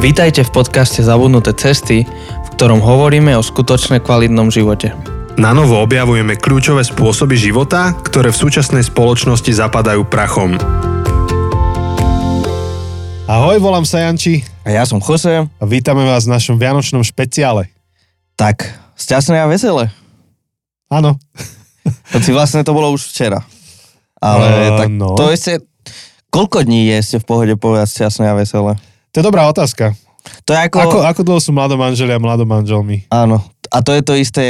Vítajte v podcaste Zabudnuté cesty, v ktorom hovoríme o skutočne kvalitnom živote. Na novo objavujeme kľúčové spôsoby života, ktoré v súčasnej spoločnosti zapadajú prachom. Ahoj, volám sa Janči A ja som Jose. a vítame vás v našom vianočnom špeciále. Tak, šťastné a veselé. Áno, Hoci vlastne to bolo už včera. Ale Eh, tak no. to ešte... Koľko dní je ste v pohode povedať šťastné a veselé? To je dobrá otázka. To je ako... Ako, ako dlho sú mladomanželia a mladomanželmi? Áno. A to je to isté,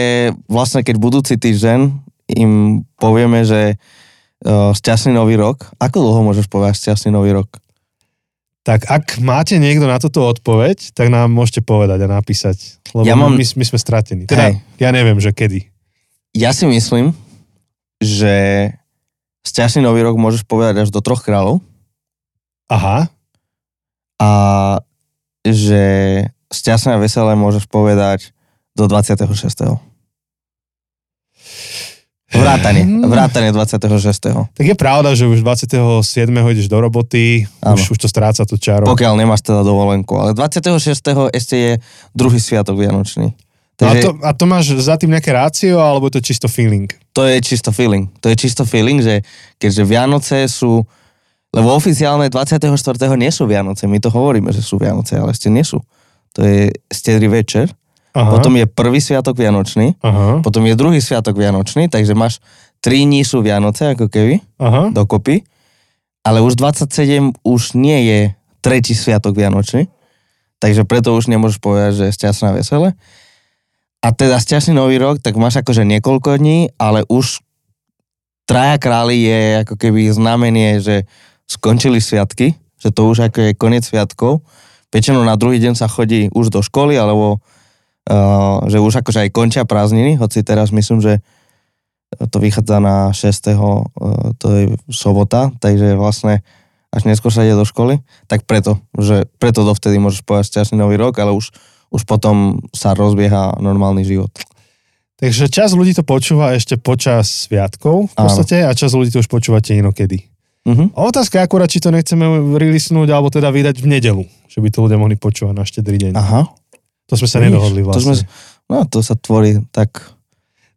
vlastne keď budúci týždeň im povieme, že uh, šťastný nový rok. Ako dlho môžeš povedať šťastný nový rok? Tak ak máte niekto na toto odpoveď, tak nám môžete povedať a napísať. Lebo Ja mám- my, my sme stratení. Teda, Hej. ja neviem, že kedy. Ja si myslím, že šťastný nový rok môžeš povedať až do troch kráľov Aha, a že šťastné a veselé môžeš povedať do 26. Vrátanie, vrátanie 26. tak je pravda, že už 27. ideš do roboty, Áno. už, už to stráca tú čaro. Pokiaľ nemáš teda dovolenku. Ale 26. ešte je druhý sviatok Vianočný. No a, Takže to, a to máš za tým nejaké rácio, alebo je to čisto feeling? to je čisto feeling. To je čisto feeling, že keďže Vianoce sú... Lebo oficiálne 24. nie sú Vianoce. My to hovoríme, že sú Vianoce, ale ešte nie sú. To je stedrý večer. Aha, Potom je prvý sviatok Vianočný. aha, Potom je druhý sviatok Vianočný, takže máš tri dní sú Vianoce, ako keby, aha. dokopy. Ale už 27 už nie je tretí sviatok Vianočný, takže preto už nemôžeš povedať, že je šťastná veselé. A teda šťastný nový rok, tak máš akože niekoľko dní, ale už traja králi je ako keby znamenie, že skončili sviatky, že to už ako je koniec sviatkov. Väčšinou na druhý deň sa chodí už do školy, alebo uh, že už akože aj končia prázdniny, hoci teraz myslím, že to vychádza na 6. uh, to je sobota, takže vlastne až neskôr sa ide do školy, tak preto, že preto dovtedy môžeš povedať šťastný nový rok, ale už, už potom sa rozbieha normálny život. Takže čas ľudí to počúva ešte počas sviatkov v Áno. podstate a čas ľudí to už počúvate inokedy. A otázka je akurát, či to nechceme releasenúť alebo teda vydať v nedelu, že by to ľudia mohli počúvať na štedrý deň. Aha. To sme sa Vidíš, nedohodli to vlastne. sme- No to sa tvorí tak...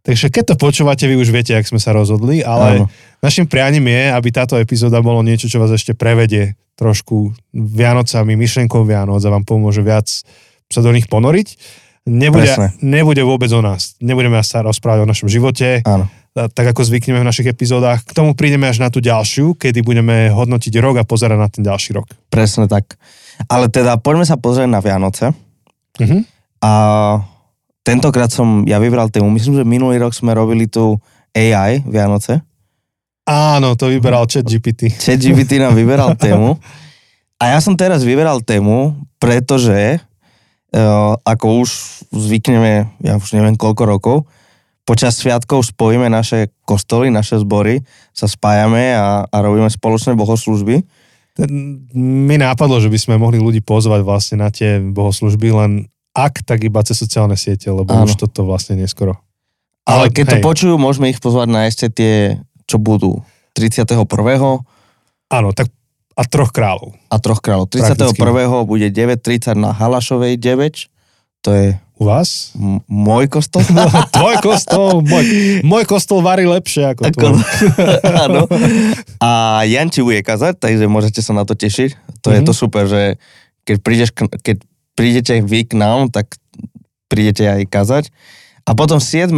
Takže keď to počúvate, vy už viete, ak sme sa rozhodli, ale Áno. našim prianím je, aby táto epizóda bolo niečo, čo vás ešte prevedie trošku Vianocami, myšlenkou Vianoc a vám pomôže viac sa do nich ponoriť. Nebude, Presne. nebude vôbec o nás. Nebudeme sa rozprávať o našom živote, Áno. Tak ako zvykneme v našich epizódach. K tomu prídeme až na tú ďalšiu, kedy budeme hodnotiť rok a pozerať na ten ďalší rok. Presne tak. Ale teda poďme sa pozrieť na Vianoce. Mhm. A tentokrát som ja vybral tému. Myslím, že minulý rok sme robili tu AI Vianoce. Áno, to vyberal chat GPT. ChatGPT nám vyberal tému. A ja som teraz vyberal tému, pretože uh, ako už zvykneme, ja už neviem koľko rokov, počas sviatkov spojíme naše kostoly, naše zbory, sa spájame a, a robíme spoločné bohoslužby. Mi nápadlo, že by sme mohli ľudí pozvať vlastne na tie bohoslužby, len ak, tak iba cez sociálne siete, lebo Áno. už toto vlastne neskoro. Ale Ale keď to hej. počujú, môžeme ich pozvať na ešte tie, čo budú 31. Áno, tak a troch kráľov. a troch kráľov. 31. Prakticky. bude 9.30 na Halašovej 9, to je U vás? m- môj kostol. Tvoj kostol, môj, môj kostol varí lepšie ako, Ako, tvoj. áno. A Janči bude kazať, takže môžete sa na to tešiť. To je Mhm. to super, že keď, prídeš, keď prídete vy k nám, tak prídete aj kazať. A potom 7.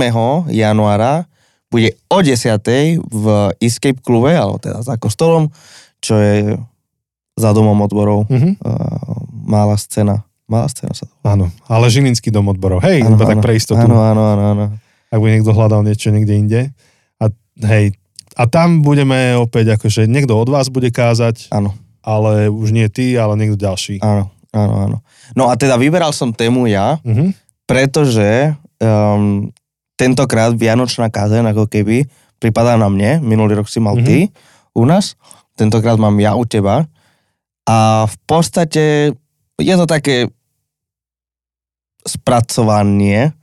januára bude o 10. v Escape klube, alebo teda za kostolom, čo je za domom odborov. Mhm. Uh, malá scéna. Malá scéna sa to Áno, ale Žilinský dom odborov. Hej, Áno, iba tak áno. pre istotu, Áno, áno, áno, áno. ak by niekto hľadal niečo niekde inde. A hej, a tam budeme opäť akože niekto od vás bude kázať, Áno, ale už nie ty, ale niekto ďalší. áno, áno, áno. No a teda vyberal som tému ja, Mhm. pretože um, tentokrát Vianočná kázeň ako keby pripadá na mne, minulý rok si mal Mhm. ty u nás, tentokrát mám ja u teba a v podstate je to také spracovanie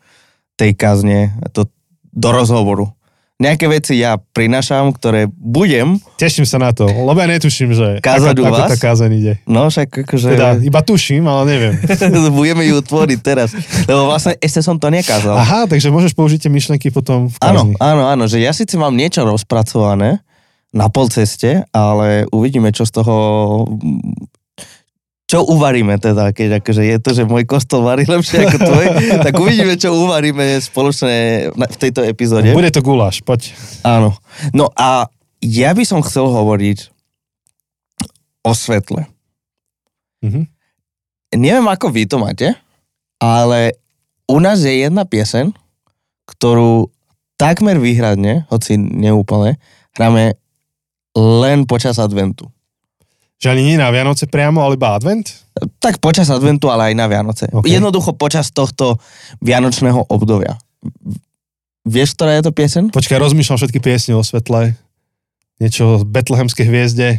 tej kazne to, do rozhovoru. Nejaké veci ja prinášam, ktoré budem, Teším sa na to, lebo ja netuším, že Kázať ako, u ako vás? tá kázeň ide. no však akože... Teda, iba tuším, ale neviem. budeme ju tvoriť teraz. Lebo vlastne ešte som to nekázal. Aha, takže môžeš použiť tie myšlenky potom v Áno, kázni. áno, áno, že ja síce mám niečo rozpracované na polceste, ale uvidíme, čo z toho čo uvaríme teda, keď akože je to, že môj kostol varí lepšie ako tvoj, tak uvidíme, čo uvaríme spoločne v tejto epizóde. Bude to guláš, poď. Áno. No a ja by som chcel hovoriť o svetle. Mhm. Neviem, ako vy to máte, ale u nás je jedna pieseň, ktorú takmer výhradne, hoci neúplne, hráme len počas adventu. Že ani nie na Vianoce priamo, ale iba advent? Tak počas adventu, ale aj na Vianoce. OK. Jednoducho počas tohto vianočného obdobia. Vieš, ktorá je to pieseň? Počkaj, rozmýšľam všetky piesne o svetle. Niečo o betlehemskej hviezde.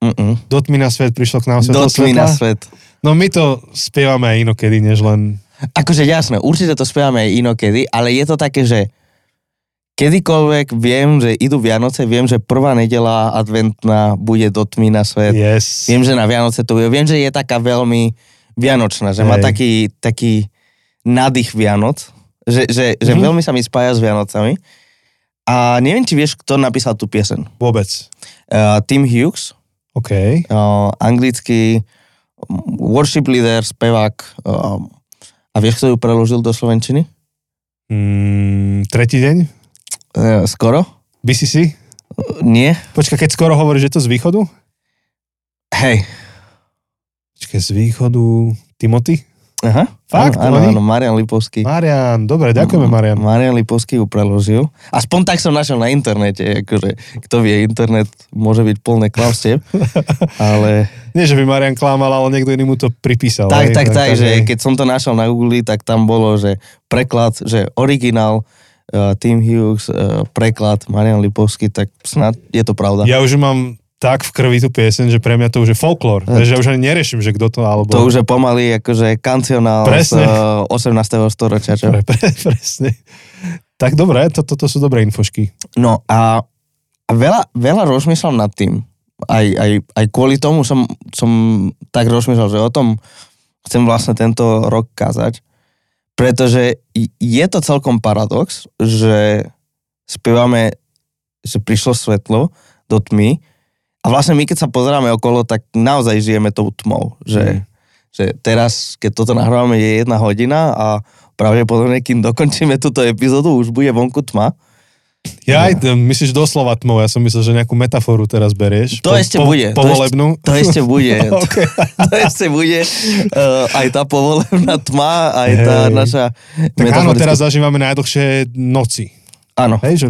Mm-mm. Do tmy na svet prišlo k nám svetlo Do tmy svetla. na svet. No my to spievame aj inokedy, než len... Akože jasné, určite to spievame aj inokedy, ale je to také, že kedykoľvek viem, že idú Vianoce, viem, že prvá nedela adventná bude do tmy na svet. Yes. Viem, že na Vianoce to bude. Viem, že je taká veľmi vianočná, že má Hej. taký, taký nadych Vianoc, že, že, že Mhm. veľmi sa mi spája s Vianocami. A neviem, či vieš, kto napísal tú piesen. Vôbec. Uh, Tim Hughes, OK. uh, anglický worship leader, spevák. Um, a vieš, kto ju preložil do Slovenčiny? Mm, tretí deň? Uh, skoro? BCC? Uh, nie? Počkaj, keď skoro hovoríš, že to z východu? Hej. Počkaj, z východu... Timothy? Aha. Fakt? Áno, áno, Marian Lipovský. Marian, dobre, ďakujeme Marian. Marian Lipovský ju preložil. Aspoň tak som našiel na internete, akože kto vie, internet môže byť plné klamstiev, ale Nie, že by Marian klamal, ale niekto iný mu to pripísal. tak, hej? tak, tak, že hej. keď som to našiel na Google, tak tam bolo, že preklad, že originál Tim Hughes, uh, preklad Marian Lipovský, tak snad je to pravda. Ja už mám tak v krvi tú pieseň, že pre mňa to už je folklór. Takže ja už ani neriešim, že kto to, alebo... To už je pomaly akože kancionál Presne. z uh, 18. storočia, čo? Pre, pre, presne. Tak dobre, to, toto sú dobré infošky. No a a veľa, veľa rozmýšľam nad tým. Aj, aj, aj kvôli tomu som, som tak rozmýšľal, že o tom chcem vlastne tento rok kázať. Pretože je to celkom paradox, že spievame, že prišlo svetlo do tmy a vlastne my, keď sa pozeráme okolo, tak naozaj žijeme tou tmou. Že, Mm. že teraz, keď toto nahrávame, je jedna hodina a pravdepodobne, kým dokončíme túto epizódu, už bude vonku tma. Ja aj myslíš doslova tmou, ja som myslel, že nejakú metaforu teraz berieš. To ešte bude. To Povolebnú. To ešte bude. To ešte bude. Uh, aj tá povolebná tma, aj tá Hej. naša... Tak áno, teraz zažívame najdlhšie noci. Áno, Hej, že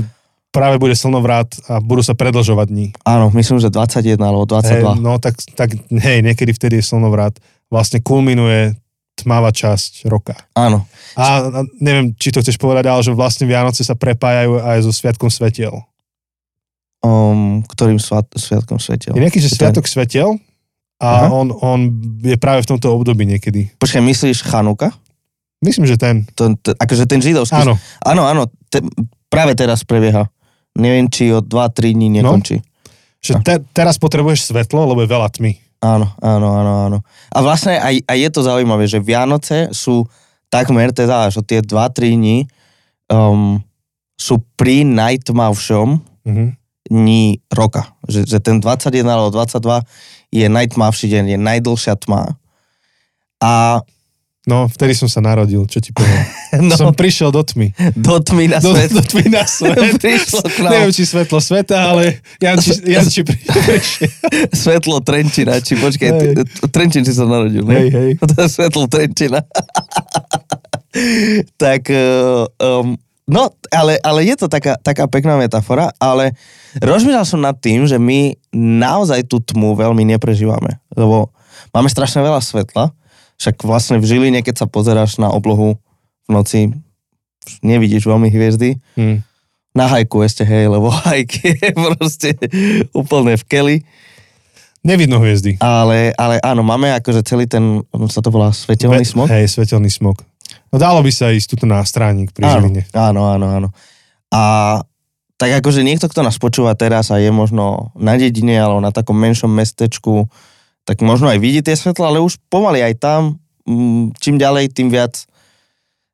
práve bude slnovrát a budú sa predlžovať dní. áno, myslím, že 21 alebo 22. Hej, no tak, tak hej, niekedy vtedy je slnovrát. Vlastne kulminuje tmavá časť roka. Áno. A, a neviem, či to chceš povedať, ale že vlastne Vianoce sa prepájajú aj so Sviatkom Svetiel. Um, ktorým svat, sviatkom svetel? Je nejaký, že? Sviatok Svetiel Aha. a on, on je práve v tomto období niekedy. Počkaj, myslíš Chanuka? Myslím, že ten. To, to, akože ten židovský... Áno, Áno, áno. Te, práve teraz prebieha. Neviem, či o 2-3 dní No. nekončí. že te, teraz potrebuješ svetlo, lebo je veľa tmy. Áno, áno, áno, áno. A vlastne aj, aj je to zaujímavé, že Vianoce sú takmer teda až o tie 2-3 dní um, sú pri najtmavšom Mhm. dní roka. Že, že ten 21 alebo 22 je najtmavší deň, je najdlhšia tma. A No, vtedy som sa narodil, čo ti poviem. no, Som prišiel do tmy. do tmy na Do, svet do tmy na svet. prišlo k nám Neviem, či svetlo sveta, ale Janči, Janči pri, prišiel. svetlo Trenčina, či počkaj, Hej. t- t- Trenčín si sa narodil, ne? Hej, hej. To je svetlo Trenčina. tak, um, no, ale, ale je to taká, taká pekná metafora, ale rozmýšľal som nad tým, že my naozaj tú tmu veľmi neprežívame, lebo máme strašne veľa svetla, však vlastne v Žiline, keď sa pozeráš na oblohu v noci, nevidíš veľmi hviezdy, Hm. na hajku ešte, hej, lebo hajk je proste úplne v keli. Nevidno hviezdy. Ale, ale áno, máme akože celý ten, sa to volá svetelný Ve- smog. Hej, svetelný smog. No dalo by sa ísť tuto na stránik pri Áno, Žiline. áno, áno, áno. A tak akože niekto, kto nás počúva teraz a je možno na dedine alebo na takom menšom mestečku, tak možno aj vidí tie svetla, ale už pomaly aj tam, mm, čím ďalej, tým viac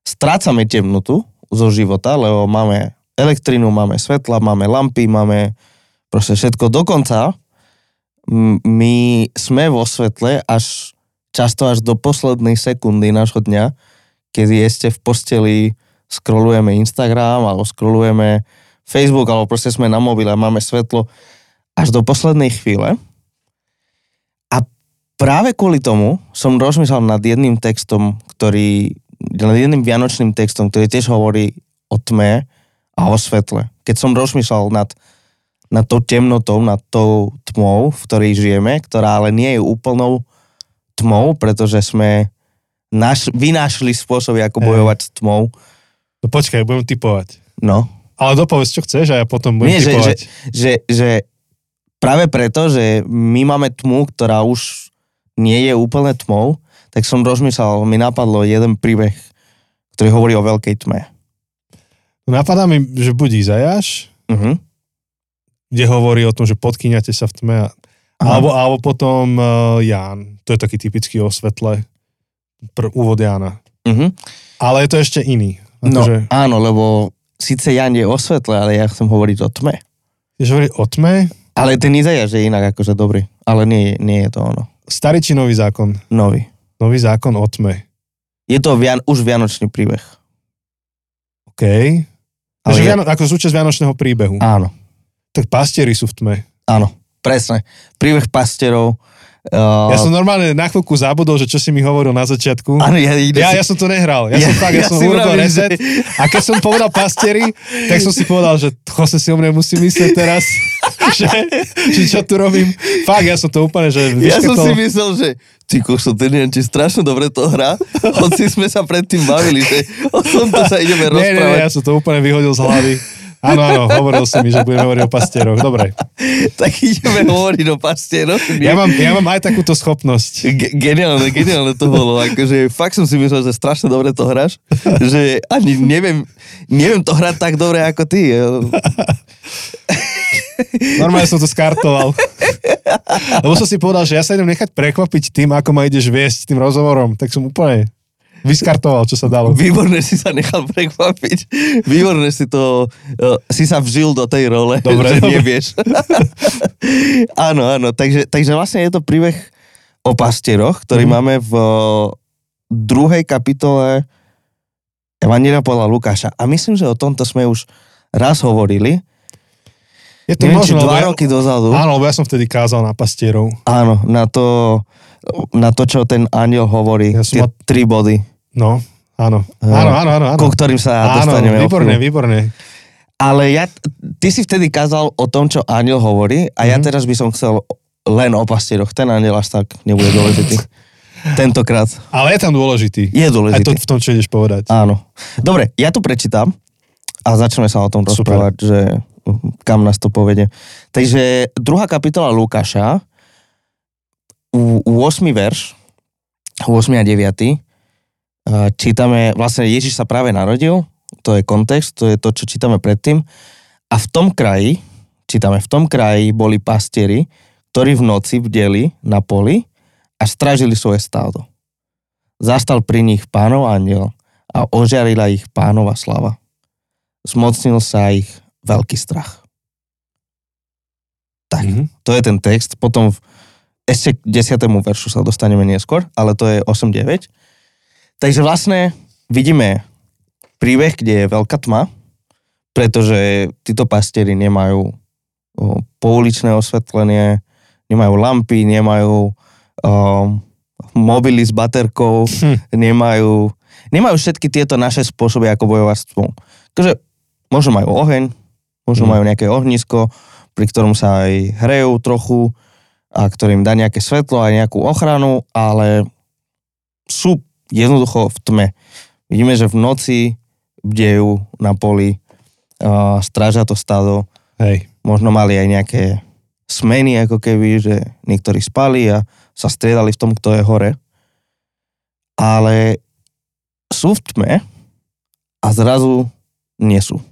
strácame temnotu zo života, lebo máme elektrinu, máme svetla, máme lampy, máme proste všetko. Dokonca my sme vo svetle až často až do poslednej sekundy nášho dňa, kedy ešte v posteli scrollujeme Instagram alebo scrollujeme Facebook alebo proste sme na mobile a máme svetlo až do poslednej chvíle. Práve kvôli tomu som rozmýšľal nad jedným textom, ktorý, nad jedným vianočným textom, ktorý tiež hovorí o tme a o svetle. Keď som rozmýšľal nad, nad tou temnotou, nad tou tmou, v ktorej žijeme, ktorá ale nie je úplnou tmou, pretože sme naš, vynášli spôsoby, ako bojovať s tmou. No počkaj, budem typovať. No. Ale dopovedz, čo chceš a ja potom budem Nie, že, že, typovať. že, že práve preto, že my máme tmu, ktorá už nie je úplne tmou, tak som rozmýšľal, mi napadlo jeden príbeh, ktorý hovorí o veľkej tme. Napadá mi, že buď Izajáš, Uh-huh. kde hovorí o tom, že podkyňate sa v tme. a- Alebo, alebo potom uh, Ján. To je taký typický o svetle. Pr- úvod Jána. Uh-huh. Ale je to ešte iný. No, Akože, áno, lebo síce Jan je o svetle, ale ja chcem hovoriť o tme. Chceš hovoriť o tme? Ale ten Izajáš je inak akože dobrý. Ale nie, nie je to ono. Starý či nový zákon? Nový. Nový zákon o tme. Je to vian, už vianočný príbeh. OK. Takže je- Viano, ako súčasť Vianočného príbehu. Áno, Tak pastieri sú v tme. áno, presne. Príbeh pastierov. Uh, Ja som normálne na chvíľku zabudol, že čo si mi hovoril na začiatku. Áno, ja, Ja, ja som to nehral. Ja, Ja- som fakt, ja, ja som urobil reset. A keď som povedal pastieri, tak som si povedal, že Jose si o mne musí myslieť teraz, že, že čo tu robím. Fakt, ja som to úplne, že Ja som si myslel, že ty košo, ten neviem, či strašne dobre to hrá, hoci sme sa predtým bavili, že o tomto sa ideme Nie, nie, nie, rozprávať. ja som to úplne vyhodil z hlavy. Áno, áno, hovoril si mi, že budeme hovoriť o pastieroch. Dobre. Tak ideme hovoriť o pastieroch. Ja mám, ja mám aj takúto schopnosť. Ge- Geniálne, geniálne to bolo. Akože fakt som si myslel, že strašne dobre to hráš. Že ani neviem, neviem to hrať tak dobre ako ty. Normálne som to skartoval. Lebo som si povedal, že ja sa idem nechať prekvapiť tým, ako ma ideš viesť tým rozhovorom. Tak som úplne vyskartoval, čo sa dalo. Výborne si sa nechal prekvapiť. Výborne si to, uh, si sa vžil do tej role, Dobre, že dobre. nevieš. áno, áno, takže, takže vlastne je to príbeh o pastieroch, ktorý Mhm. máme v uh, druhej kapitole Evangelia podľa Lukáša. A myslím, že o tomto sme už raz hovorili. Je to Neviem, či dva ja- roky dozadu. Áno, lebo ja som vtedy kázal na pastierov. Áno, na to, na to, čo ten aniel hovorí. Ja tie mal- tri body, No, áno. Áno. Áno, áno, áno. ku ktorým sa Áno, dostaneme. chvíľu. výborné. Ale ja, ty si vtedy kázal o tom, čo aniel hovorí a ja Mhm. teraz by som chcel len o pastieroch. Ten aniel až tak nebude dôležitý. Tentokrát Ale je tam dôležitý. je Aj dôležitý. to v tom, čo ideš povedať. Áno. Dobre, ja to prečítam a začneme sa o tom Super. rozprávať, že uh, kam nás to povede. Takže druhá kapitola Lukáša, u- u 8. verš, 8. a 9. čítame, vlastne Ježiš sa práve narodil, to je kontext, to je to, čo čítame predtým. A v tom kraji, čítame, v tom kraji boli pastieri, ktorí v noci bdeli na poli a strážili svoje stádo. Zastal pri nich pánov aniel a ožiarila ich pánova slava. Zmocnil sa ich veľký strach. Tak, Mhm. to je ten text. Potom v, ešte k 10. veršu sa dostaneme neskôr, ale to je 8-9. Takže vlastne vidíme príbeh, kde je veľká tma, pretože títo pastieri nemajú pouličné osvetlenie, nemajú lampy, nemajú um, mobily s baterkou, Hm. nemajú, nemajú všetky tieto naše spôsoby, ako bojovať s tmou. Takže možno majú oheň, možno Hm. majú nejaké ohnisko, pri ktorom sa aj hrejú trochu a ktorým dá nejaké svetlo a nejakú ochranu, ale sú jednoducho v tme. Vidíme, že v noci bdejú na poli, uh, strážia to stádo, Hej. možno mali aj nejaké smeny, ako keby, že niektorí spali a sa striedali v tom, kto je hore. Ale sú v tme a zrazu nie sú.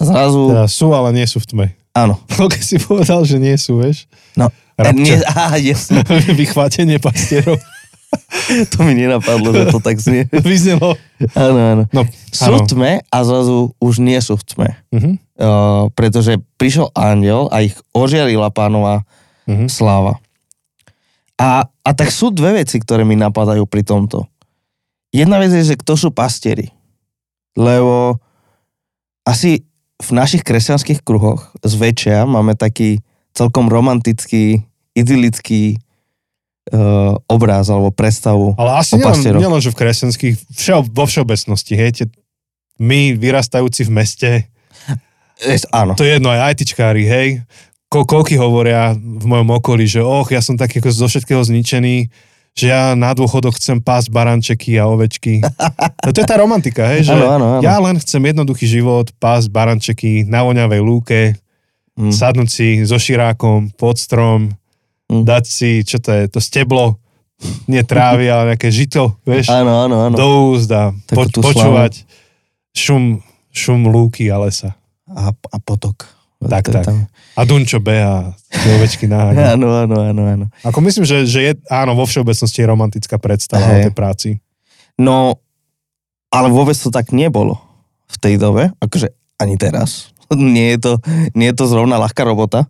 Zrazu, Teda sú, ale nie sú v tme. áno. No keď si povedal, že nie sú, vieš. No, Rabča. nie, á, jasne, Vychvátenie pastierov. to mi nenapadlo, že to tak znie. Vyznelo. Áno, áno. No, Sú áno. tme a zrazu už nie sú v tme. Mhm, Uh, pretože prišiel aniel a ich ožiarila pánova mhm. sláva. A, a tak sú dve veci, ktoré mi napadajú pri tomto. Jedna vec je, že kto sú pastieri. Lebo asi v našich kresťanských kruhoch zväčšia máme taký celkom romantický, idylický uh, obráz alebo predstavu. Ale asi nielen, nielen, že v kresťanských, všeo, vo všeobecnosti, hej, tie, my vyrastajúci v meste, Es, áno, to je jedno, aj ajtičkári, hej, ko, koľky hovoria v mojom okolí, že och, ja som taký ako zo všetkého zničený, že ja na dôchodok chcem pásť barančeky a ovečky. No to je tá romantika, hej, že Áno, áno, áno. ja len chcem jednoduchý život, pásť barančeky na voňavej lúke, Mm. sadnúť si so širákom pod strom, Mm. dať si, čo to je, to steblo, nie trávy, ale nejaké žito, vieš, áno, áno, áno. do úst a po, počúvať šum, šum lúky a lesa. A, a potok. Tak, tak. tam. A Dunčo beha, ovečky náhľa. Áno, áno, áno, áno. Ako myslím, že, že je, áno, vo všeobecnosti je romantická predstava Hej. o tej práci. No, ale vôbec to tak nebolo v tej dobe, akože ani teraz. Nie je to, nie je to zrovna ľahká robota.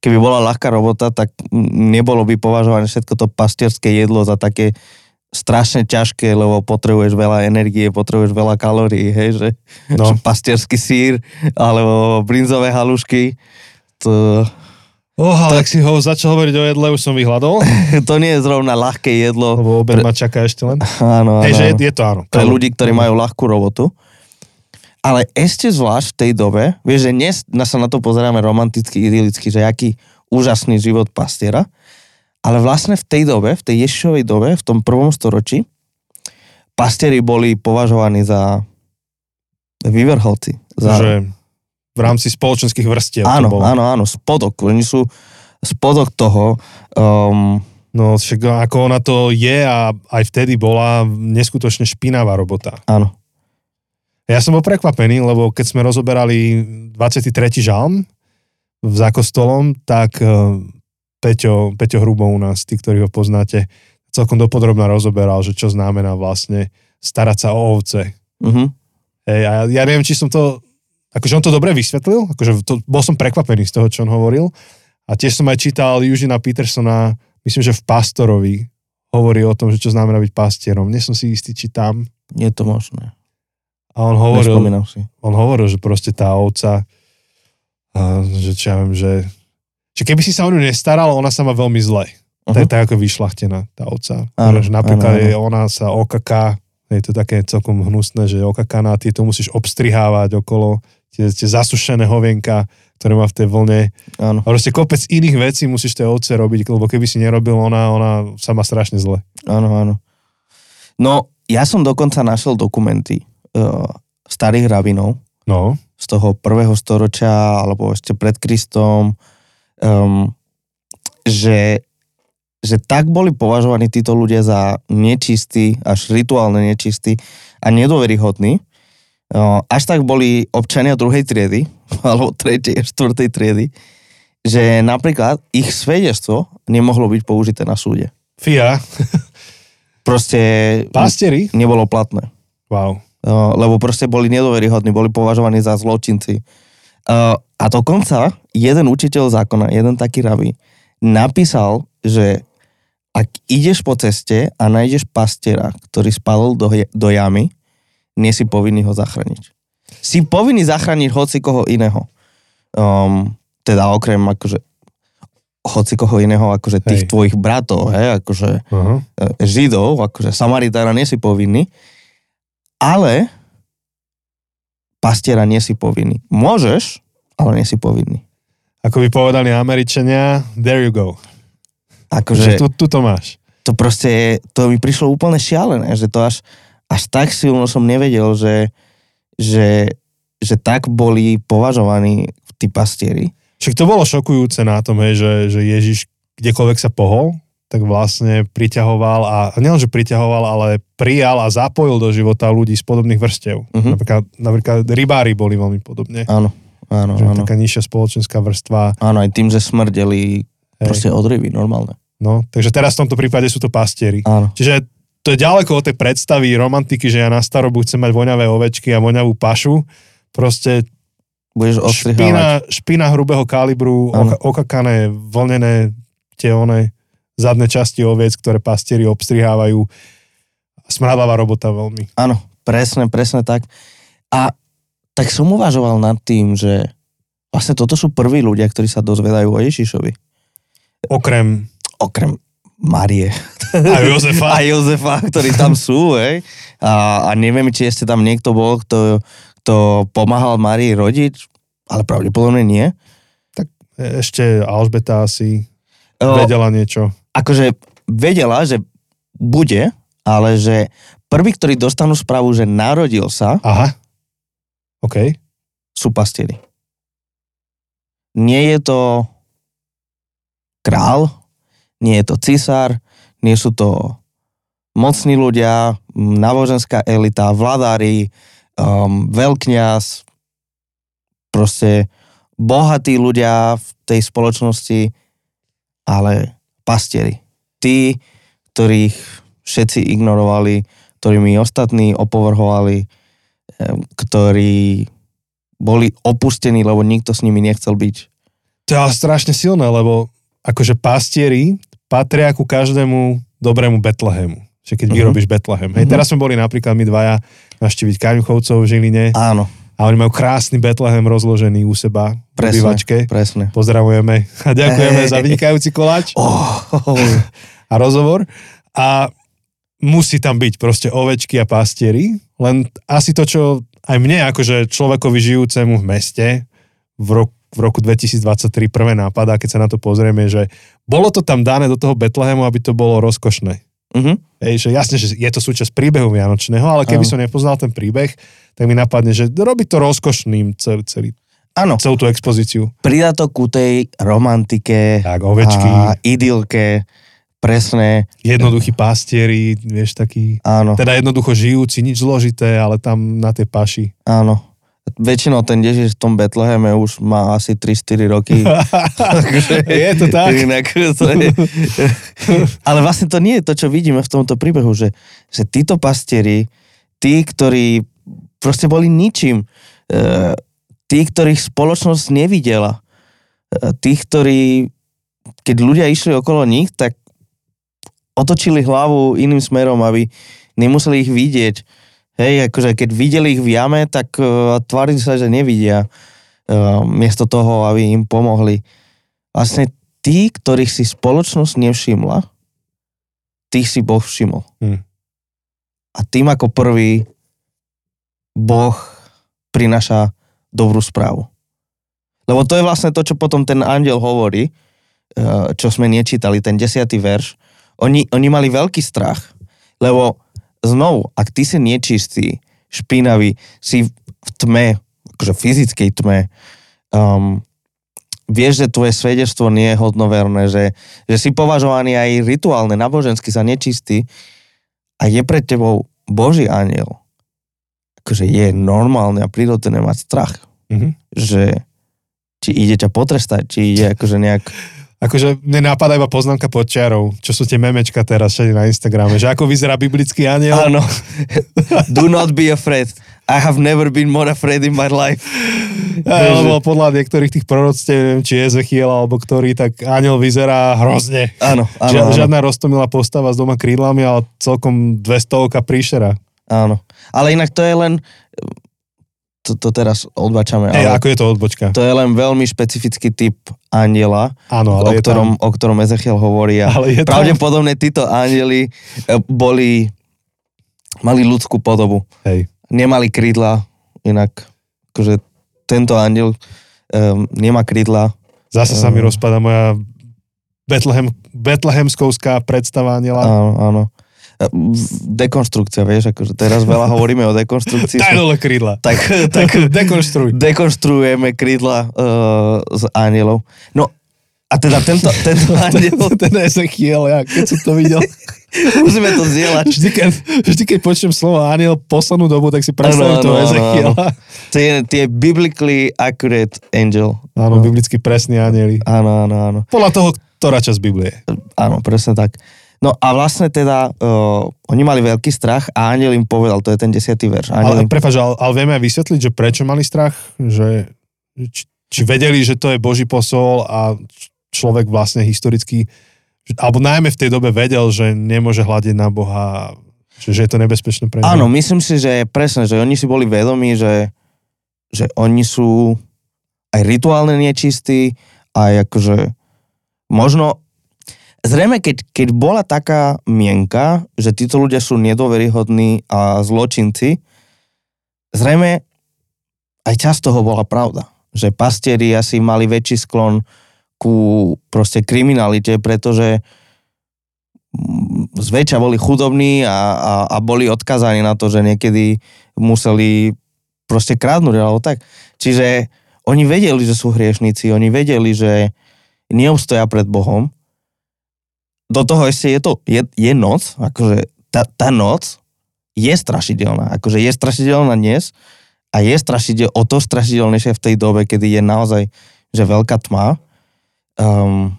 Keby bola ľahká robota, tak nebolo by považované všetko to pastierské jedlo za také strašne ťažké, lebo potrebuješ veľa energie, potrebuješ veľa kalórií, hej, že, No. že pastierský sír, alebo brinzové halušky, to, Oh, ale ak si ho začal hovoriť o jedle, už som vyhľadol, to nie je zrovna ľahké jedlo. lebo obed ma čaká ešte len. Áno, áno, Hej, že je, je to áno. pre ľudí, ktorí majú ľahkú robotu. Ale ešte zvlášť v tej dobe, vieš, že dnes sa na to pozeráme romanticky, idylicky, že aký úžasný život pastiera, ale vlastne v tej dobe, v tej Ježišovej dobe, v tom prvom storočí, pastieri boli považovaní za vyvrholci. Za... Že v rámci spoločenských vrstiev áno, to bolo. áno, áno, spodok. Oni sú spodok toho, um, No však ako ona to je a aj vtedy bola neskutočne špinavá robota. áno, Ja som bol prekvapený, lebo keď sme rozoberali 23. žalm v zákostolom, tak eh, Peťo, Peťo Hrubo u nás, tí, ktorí ho poznáte, celkom dopodrobne rozoberal, že čo znamená vlastne starať sa o ovce. uh-huh. Hej, a ja, ja neviem, či som to, akože on to dobre vysvetlil, akože to, bol som prekvapený z toho, čo on hovoril. A tiež som aj čítal Južina Petersona, myslím, že v Pastorovi hovorí o tom, že čo znamená byť pastierom. Nie som si istý, či tam. je to možné. A on hovoril, si. on hovoril, že proste tá ovca, a, že čo ja viem, že, že keby si sa o ňu nestaral, ona sa má veľmi zle. Uh-huh. To je Uh-huh. tak ako vyšlachtená tá ovca. Áno, že napríklad áno, áno. ona sa okaká, je to také celkom hnusné, že okakaná, ty to musíš obstrihávať okolo, tie, tie zasušené hovienka, ktoré má v tej vlne. Áno. A proste kopec iných vecí musíš tej ovce robiť, lebo keby si nerobil, ona, ona sa má strašne zle. Áno, áno. No, ja som dokonca našiel dokumenty starých rabinov No, z toho prvého storočia, alebo ešte pred Kristom, um, že, že tak boli považovaní títo ľudia za nečistí, až rituálne nečistí a nedôveryhodní, uh, až tak boli občania druhej triedy, alebo tretej, štvrtej triedy, že napríklad ich svedectvo nemohlo byť použité na súde. Fia, Proste pastieri, nebolo platné. wow. Uh, lebo proste boli nedoveryhodní, boli považovaní za zločinci. Uh, a dokonca jeden učiteľ zákona, jeden taký rabi, napísal, že ak ideš po ceste a nájdeš pastiera, ktorý spadol do, do jamy, nie si povinný ho zachrániť. Si povinný zachrániť hoci koho iného. Um, teda okrem akože hoci koho iného, akože tých Hej. tvojich bratov, hej, akože e, Židov, akože Samaritána nie si povinný, ale pastiera nie si povinný. Môžeš, ale nie si povinný. Ako by povedali Američania, there you go. Akože Že tu, tu to máš. to proste, to mi prišlo úplne šialené, že to až, až tak silno som nevedel, že, že, že tak boli považovaní tí pastieri. Však to bolo šokujúce na tom, hej, že, že Ježiš kdekoľvek sa pohol, tak vlastne priťahoval a nielenže priťahoval, ale prijal a zapojil do života ľudí z podobných vrstev. Mhm. Napríklad, napríklad rybári boli veľmi podobne. Áno, áno, že áno. taká nižšia spoločenská vrstva. Áno, aj tým, že smrdeli Hej. proste od ryby, normálne. No, takže teraz v tomto prípade sú to pastieri. Áno. Čiže to je ďaleko od tej predstavy romantiky, že ja na starobu chcem mať voňavé ovečky a voňavú pašu. Proste Budeš špina, špina hrubého kalibru, okakané, vlnené tie one zadné časti oviec, ktoré pastieri obstrihávajú. Smradlavá robota veľmi. Áno, presne, presne tak. A tak som uvažoval nad tým, že vlastne toto sú prví ľudia, ktorí sa dozvedajú o Ježišovi. Okrem Okrem Marie a Jozefa. a Jozefa, ktorí tam sú, hej. A, a neviem, či ešte tam niekto bol, kto, kto pomáhal Marii rodiť, ale pravdepodobne nie. Ešte Alžbeta asi O, vedela niečo. Akože vedela, že bude, ale že prví, ktorí dostanú správu, že narodil sa, Aha. OK. sú pastieri. Nie je to král, nie je to cisár, nie sú to mocní ľudia, náboženská elita, vladári, um, veľkňaz, proste bohatí ľudia v tej spoločnosti, ale pastieri. Tí, ktorých všetci ignorovali, ktorými ostatní opovrhovali, ktorí boli opustení, lebo nikto s nimi nechcel byť. To je strašne silné, lebo akože pastieri patria ku každému dobrému Betlehemu. Že keď Mhm. vyrobíš Betlehem. Hej, Mhm. teraz sme boli napríklad my dvaja naštíviť Kaňuchovcov v Žiline Áno, a oni majú krásny Betlehem rozložený u seba v Presne. obývačke. presne. Pozdravujeme a ďakujeme za vynikajúci koláč Oh, a rozhovor. A musí tam byť proste ovečky a pastieri, len asi to, čo aj mne, akože človekovi žijúcemu v meste v roku, v roku 2023 prvé nápada, keď sa na to pozrieme, že bolo to tam dané do toho Betlehemu, aby to bolo rozkošné. Uh-huh. Ej, že jasne, že je to súčasť príbehu Vianočného, ale keby Áno. som nepoznal ten príbeh, tak mi napadne, že robí to rozkošným celý, celý, Áno, celú tú expozíciu. pridá to ku tej romantike Tak, ovečky, a idylke, presne, jednoduchí pastieri, vieš, taký, áno, teda jednoducho žijúci, nič zložité, ale tam na tej paši. áno. Väčšinou ten Ježiš v tom Betleheme už má asi 3-4 roky. Je to tak? Inak to je... Ale vlastne to nie je to, čo vidíme v tomto príbehu, že, že títo pastieri, tí, ktorí proste boli ničím, e, tí, ktorých spoločnosť nevidela, e, tí, ktorí, keď ľudia išli okolo nich, tak otočili hlavu iným smerom, aby nemuseli ich vidieť. Hej, akože keď videli ich v jame, tak uh, tvárili sa, že nevidia. Uh, miesto toho, aby im pomohli. Vlastne tí, ktorých si spoločnosť nevšimla, tých si Boh všimol. Hm. A tým ako prvý Boh prináša dobrú správu. Lebo to je vlastne to, čo potom ten andiel hovorí, eh, čo sme nečítali, ten desiatý verš. Oni, oni mali veľký strach, lebo znovu, ak ty si nečistý, špinavý, si v tme, akože fyzickej tme, um, vieš, že tvoje svedectvo nie je hodnoverné, že, že si považovaný aj rituálne, nábožensky za nečistý a je pred tebou Boží aniel. Akože je normálne a prirodzené mať strach, Mhm. že či ide ťa potrestať, či ide akože nejak... Akože mne napadá iba poznámka pod čiarou, čo sú tie memečka teraz všade na Instagrame, že ako vyzerá biblický aniel. Áno. Do not be afraid. I have never been more afraid in my life. Alebo podľa niektorých tých proroctiev, neviem, či Ezechiel alebo ktorý, tak aniel vyzerá hrozne. Áno, áno, Žia, áno. žiadna roztomilá postava s dvoma krídlami, ale celkom 200 príšera. áno. Ale inak to je len... To, to teraz odbačame, Ej, ale ako je to odbočka? to je len veľmi špecifický typ aniela, Áno, o ale je ktorom, o ktorom Ezechiel hovorí. A tam, ale je tam, pravdepodobne títo anieli e, boli... Mali ľudskú podobu. hej, Nemali krídla, inak akože tento aniel um, nemá krídla. zase sa mi Áno. rozpada moja Betlehem, betlehemskovská predstava aniela. Áno, áno. Dekonštrukcia, vieš, akože teraz veľa hovoríme o dekonštrukcii. Daj dole krídla. tak, tak Dekonštruj. dekonštruujeme krídla uh, z anielov. No, A teda tento, tento andiel, ten Ezechiel, ja keď som to videl, musíme to zdieľať. vždy keď, vždy keď počujem slovo aniel poslednú dobu, tak si predstavím Áno, toho áno, áno, Ezechiela. Tie, tie biblically accurate angel. Áno, No. biblicky presný anieli. Áno, áno, áno. Podľa toho, ktorá časť Biblie. Áno, presne tak. No a vlastne teda, uh, oni mali veľký strach a aniel im povedal, to je ten desiatý verš. Aniel Ale, im, prepáč, ale, ale vieme aj vysvetliť, že prečo mali strach? Že, či, či vedeli, že to je Boží posol a človek vlastne historicky, alebo najmä v tej dobe vedel, že nemôže hľadiť na Boha, že, že je to nebezpečné pre neho. áno, myslím si, že presne, že oni si boli vedomí, že, že oni sú aj rituálne nečistí, aj akože možno Zrejme, keď, keď bola taká mienka, že títo ľudia sú nedôveryhodní a zločinci, zrejme aj časť toho bola pravda. Že pastieri asi mali väčší sklon ku proste kriminalite, pretože mm, zväčša boli chudobní a, a, a boli odkazaní na to, že niekedy museli proste krádnuť alebo tak. Čiže oni vedeli, že sú hriešnici, oni vedeli, že neobstoja pred Bohom. Do toho ešte je to, je, je noc, akože tá, tá noc je strašidelná, akože je strašidelná dnes a je strašidel, o to strašidelnejšie v tej dobe, kedy je naozaj že veľká tma. Um,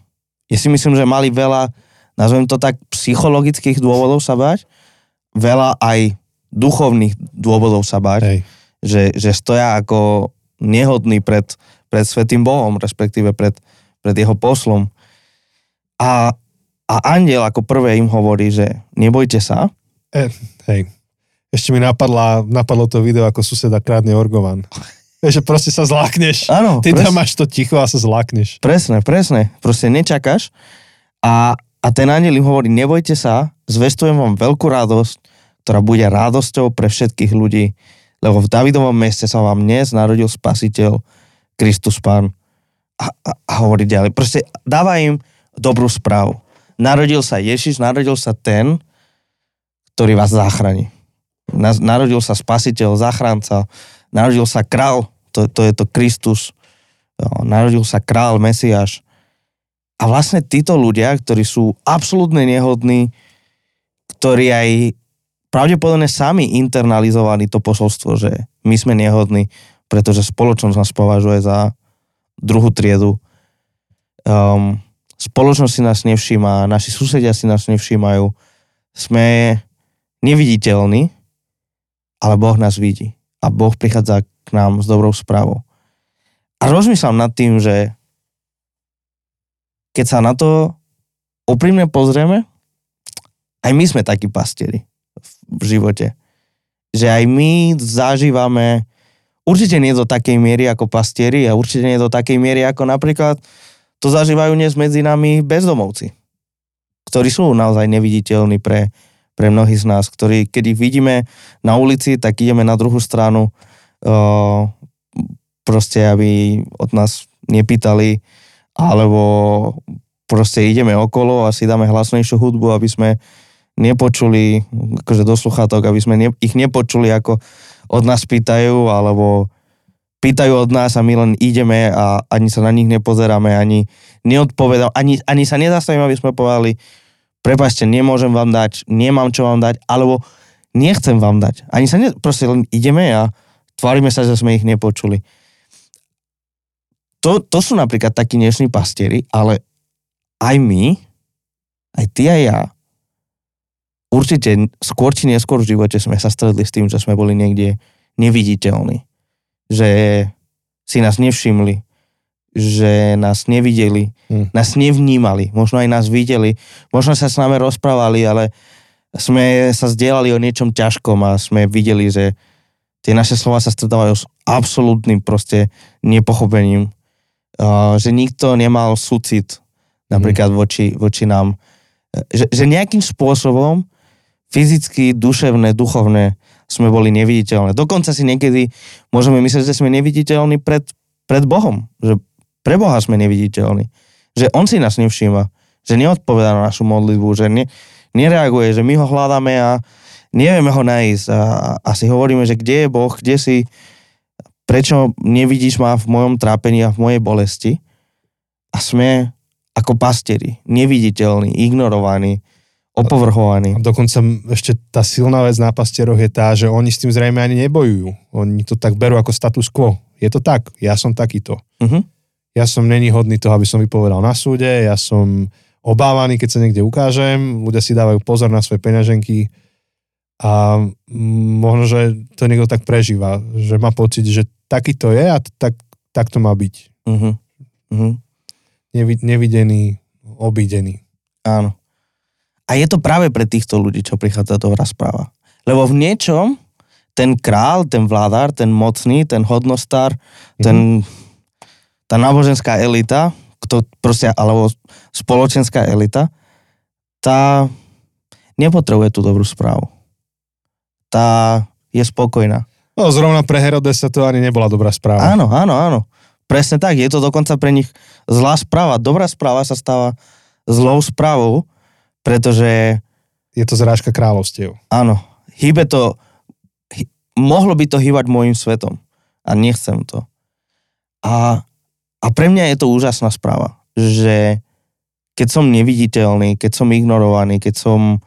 ja si myslím, že mali veľa, nazvem to tak, psychologických dôvodov sa bať, veľa aj duchovných dôvodov sa Hej. že, že stoja ako nehodný pred, pred Svetým Bohom, respektíve pred, pred jeho poslom. A, a andiel ako prvé im hovorí, že nebojte sa, E, hej. Ešte mi napadla, napadlo to video, ako suseda krádne orgovan. Že proste sa zlákneš. áno, Ty pres, tam máš to ticho a sa zlákneš. presne, presne, proste nečakáš a, a ten andiel im hovorí, nebojte sa, zvestujem vám veľkú radosť, ktorá bude radosťou pre všetkých ľudí, lebo v Davidovom meste sa vám dnes narodil spasiteľ, Kristus Pán. A, a, a hovorí ďalej, proste dáva im dobrú správu. Narodil sa Ježiš, narodil sa ten, ktorý vás zachráni. Na- Narodil sa spasiteľ, záchranca, narodil sa král, to, to je to Kristus, Jo, narodil sa král, Mesiáš. A vlastne títo ľudia, ktorí sú absolútne nehodní, ktorí aj pravdepodobne sami internalizovali to posolstvo, že my sme nehodní, pretože spoločnosť nás považuje za druhú triedu. Um, spoločnosť si nás nevšíma, naši susedia si nás nevšímajú. Sme neviditeľní, ale Boh nás vidí. A Boh prichádza k nám s dobrou správou. A rozmýšľam nad tým, že keď sa na to úprimne pozrieme, aj my sme takí pastieri v živote. Že aj my zažívame, určite nie do takej miery ako pastieri a určite nie do takej miery ako napríklad to zažívajú dnes medzi nami bezdomovci, ktorí sú naozaj neviditeľní pre, pre mnohých z nás, ktorí, keď ich vidíme na ulici, tak ideme na druhú stranu, uh, proste, aby od nás nepýtali, alebo proste ideme okolo a si dáme hlasnejšiu hudbu, aby sme nepočuli, akože do sluchátok, aby sme ne, ich nepočuli, ako od nás pýtajú, alebo pýtajú od nás a my len ideme a ani sa na nich nepozeráme, ani neodpovedám, ani, ani sa nezastavím, aby sme povedali, prepačte, nemôžem vám dať, nemám čo vám dať, alebo nechcem vám dať. Ani sa ne, proste len ideme a tvárime sa, že sme ich nepočuli. To, to sú napríklad takí dnešní pastieri, ale aj my, aj ty a ja, určite skôr či neskôr v živote sme sa stretli s tým, že sme boli niekde neviditeľní. Že si nás nevšimli, že nás nevideli, Hm. nás nevnímali, možno aj nás videli, možno sa s nami rozprávali, ale sme sa zdieľali o niečom ťažkom a sme videli, že tie naše slova sa stretávajú s absolútnym proste nepochopením. Uh, že nikto nemal súcit napríklad voči, voči nám. Že, že nejakým spôsobom fyzicky, duševné, duchovné sme boli neviditeľné. Dokonca si niekedy môžeme myslieť, že sme neviditeľní pred, pred Bohom. Že pre Boha sme neviditeľní. Že On si nás nevšíma. Že neodpovedá na našu modlitbu. Že ne, nereaguje. Že my ho hľadáme a nevieme ho nájsť. A, a si hovoríme, že kde je Boh, kde si, prečo nevidíš ma v mojom trápení a v mojej bolesti. A sme ako pastieri, neviditeľní, ignorovaní, opovrhovaní. A dokonca ešte tá silná vec na pastieroch je tá, že oni s tým zrejme ani nebojujú. Oni to tak berú ako status quo. Je to tak, ja som takýto. Uh-huh. Ja som není hodný toho, aby som vypovedal na súde, ja som obávaný, keď sa niekde ukážem, ľudia si dávajú pozor na svoje peňaženky a možno, že to niekto tak prežíva, že má pocit, že takýto je a tak, tak to má byť. Uh-huh. Uh-huh. Nevi, nevidený, obídený. Áno. A je to práve pre týchto ľudí, čo prichádza dobrá správa. Lebo v niečom ten král, ten vládár, ten mocný, ten hodnostár, mm-hmm. ten, tá náboženská elita, kto proste, alebo spoločenská elita, tá nepotrebuje tú dobrú správu. Tá je spokojná. No zrovna pre Herodesa to ani nebola dobrá správa. Áno, áno, áno. Presne tak. Je to dokonca pre nich zlá správa. Dobrá správa sa stáva zlou správou, pretože... Je to zrážka kráľovstiev. Áno. Hýbe to... Hy, mohlo by to hýbať môjim svetom. A nechcem to. A, a pre mňa je to úžasná správa, že keď som neviditeľný, keď som ignorovaný, keď som...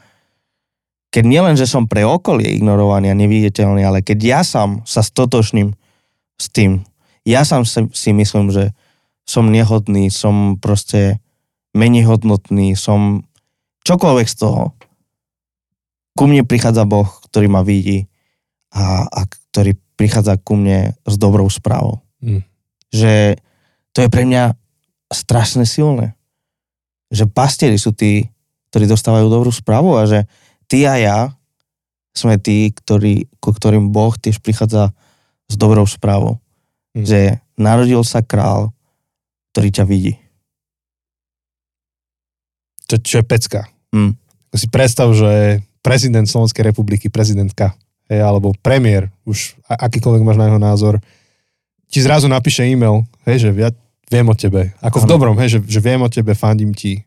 Keď nielen, že som pre okolie ignorovaný a neviditeľný, ale keď ja sám sa stotočným s tým, ja sám si myslím, že som nehodný, som proste menej hodnotný, som čokoľvek z toho, ku mne prichádza Boh, ktorý ma vidí a, a ktorý prichádza ku mne s dobrou správou. Mm. Že to je pre mňa strašne silné. Že pastieri sú tí, ktorí dostávajú dobrú správu a že ty a ja sme tí, ktorí, ku ktorým Boh tiež prichádza s dobrou správou. Mm. Že narodil sa král, ktorý ťa vidí. To, čo je pecka. Mm. Si predstav, že prezident Slovenskej republiky, prezidentka, hej, alebo premiér, už akýkoľvek máš na jeho názor, ti zrazu napíše e-mail, hej, že ja viem o tebe. Ako ano. v dobrom, hej, že, že viem o tebe, fandím ti,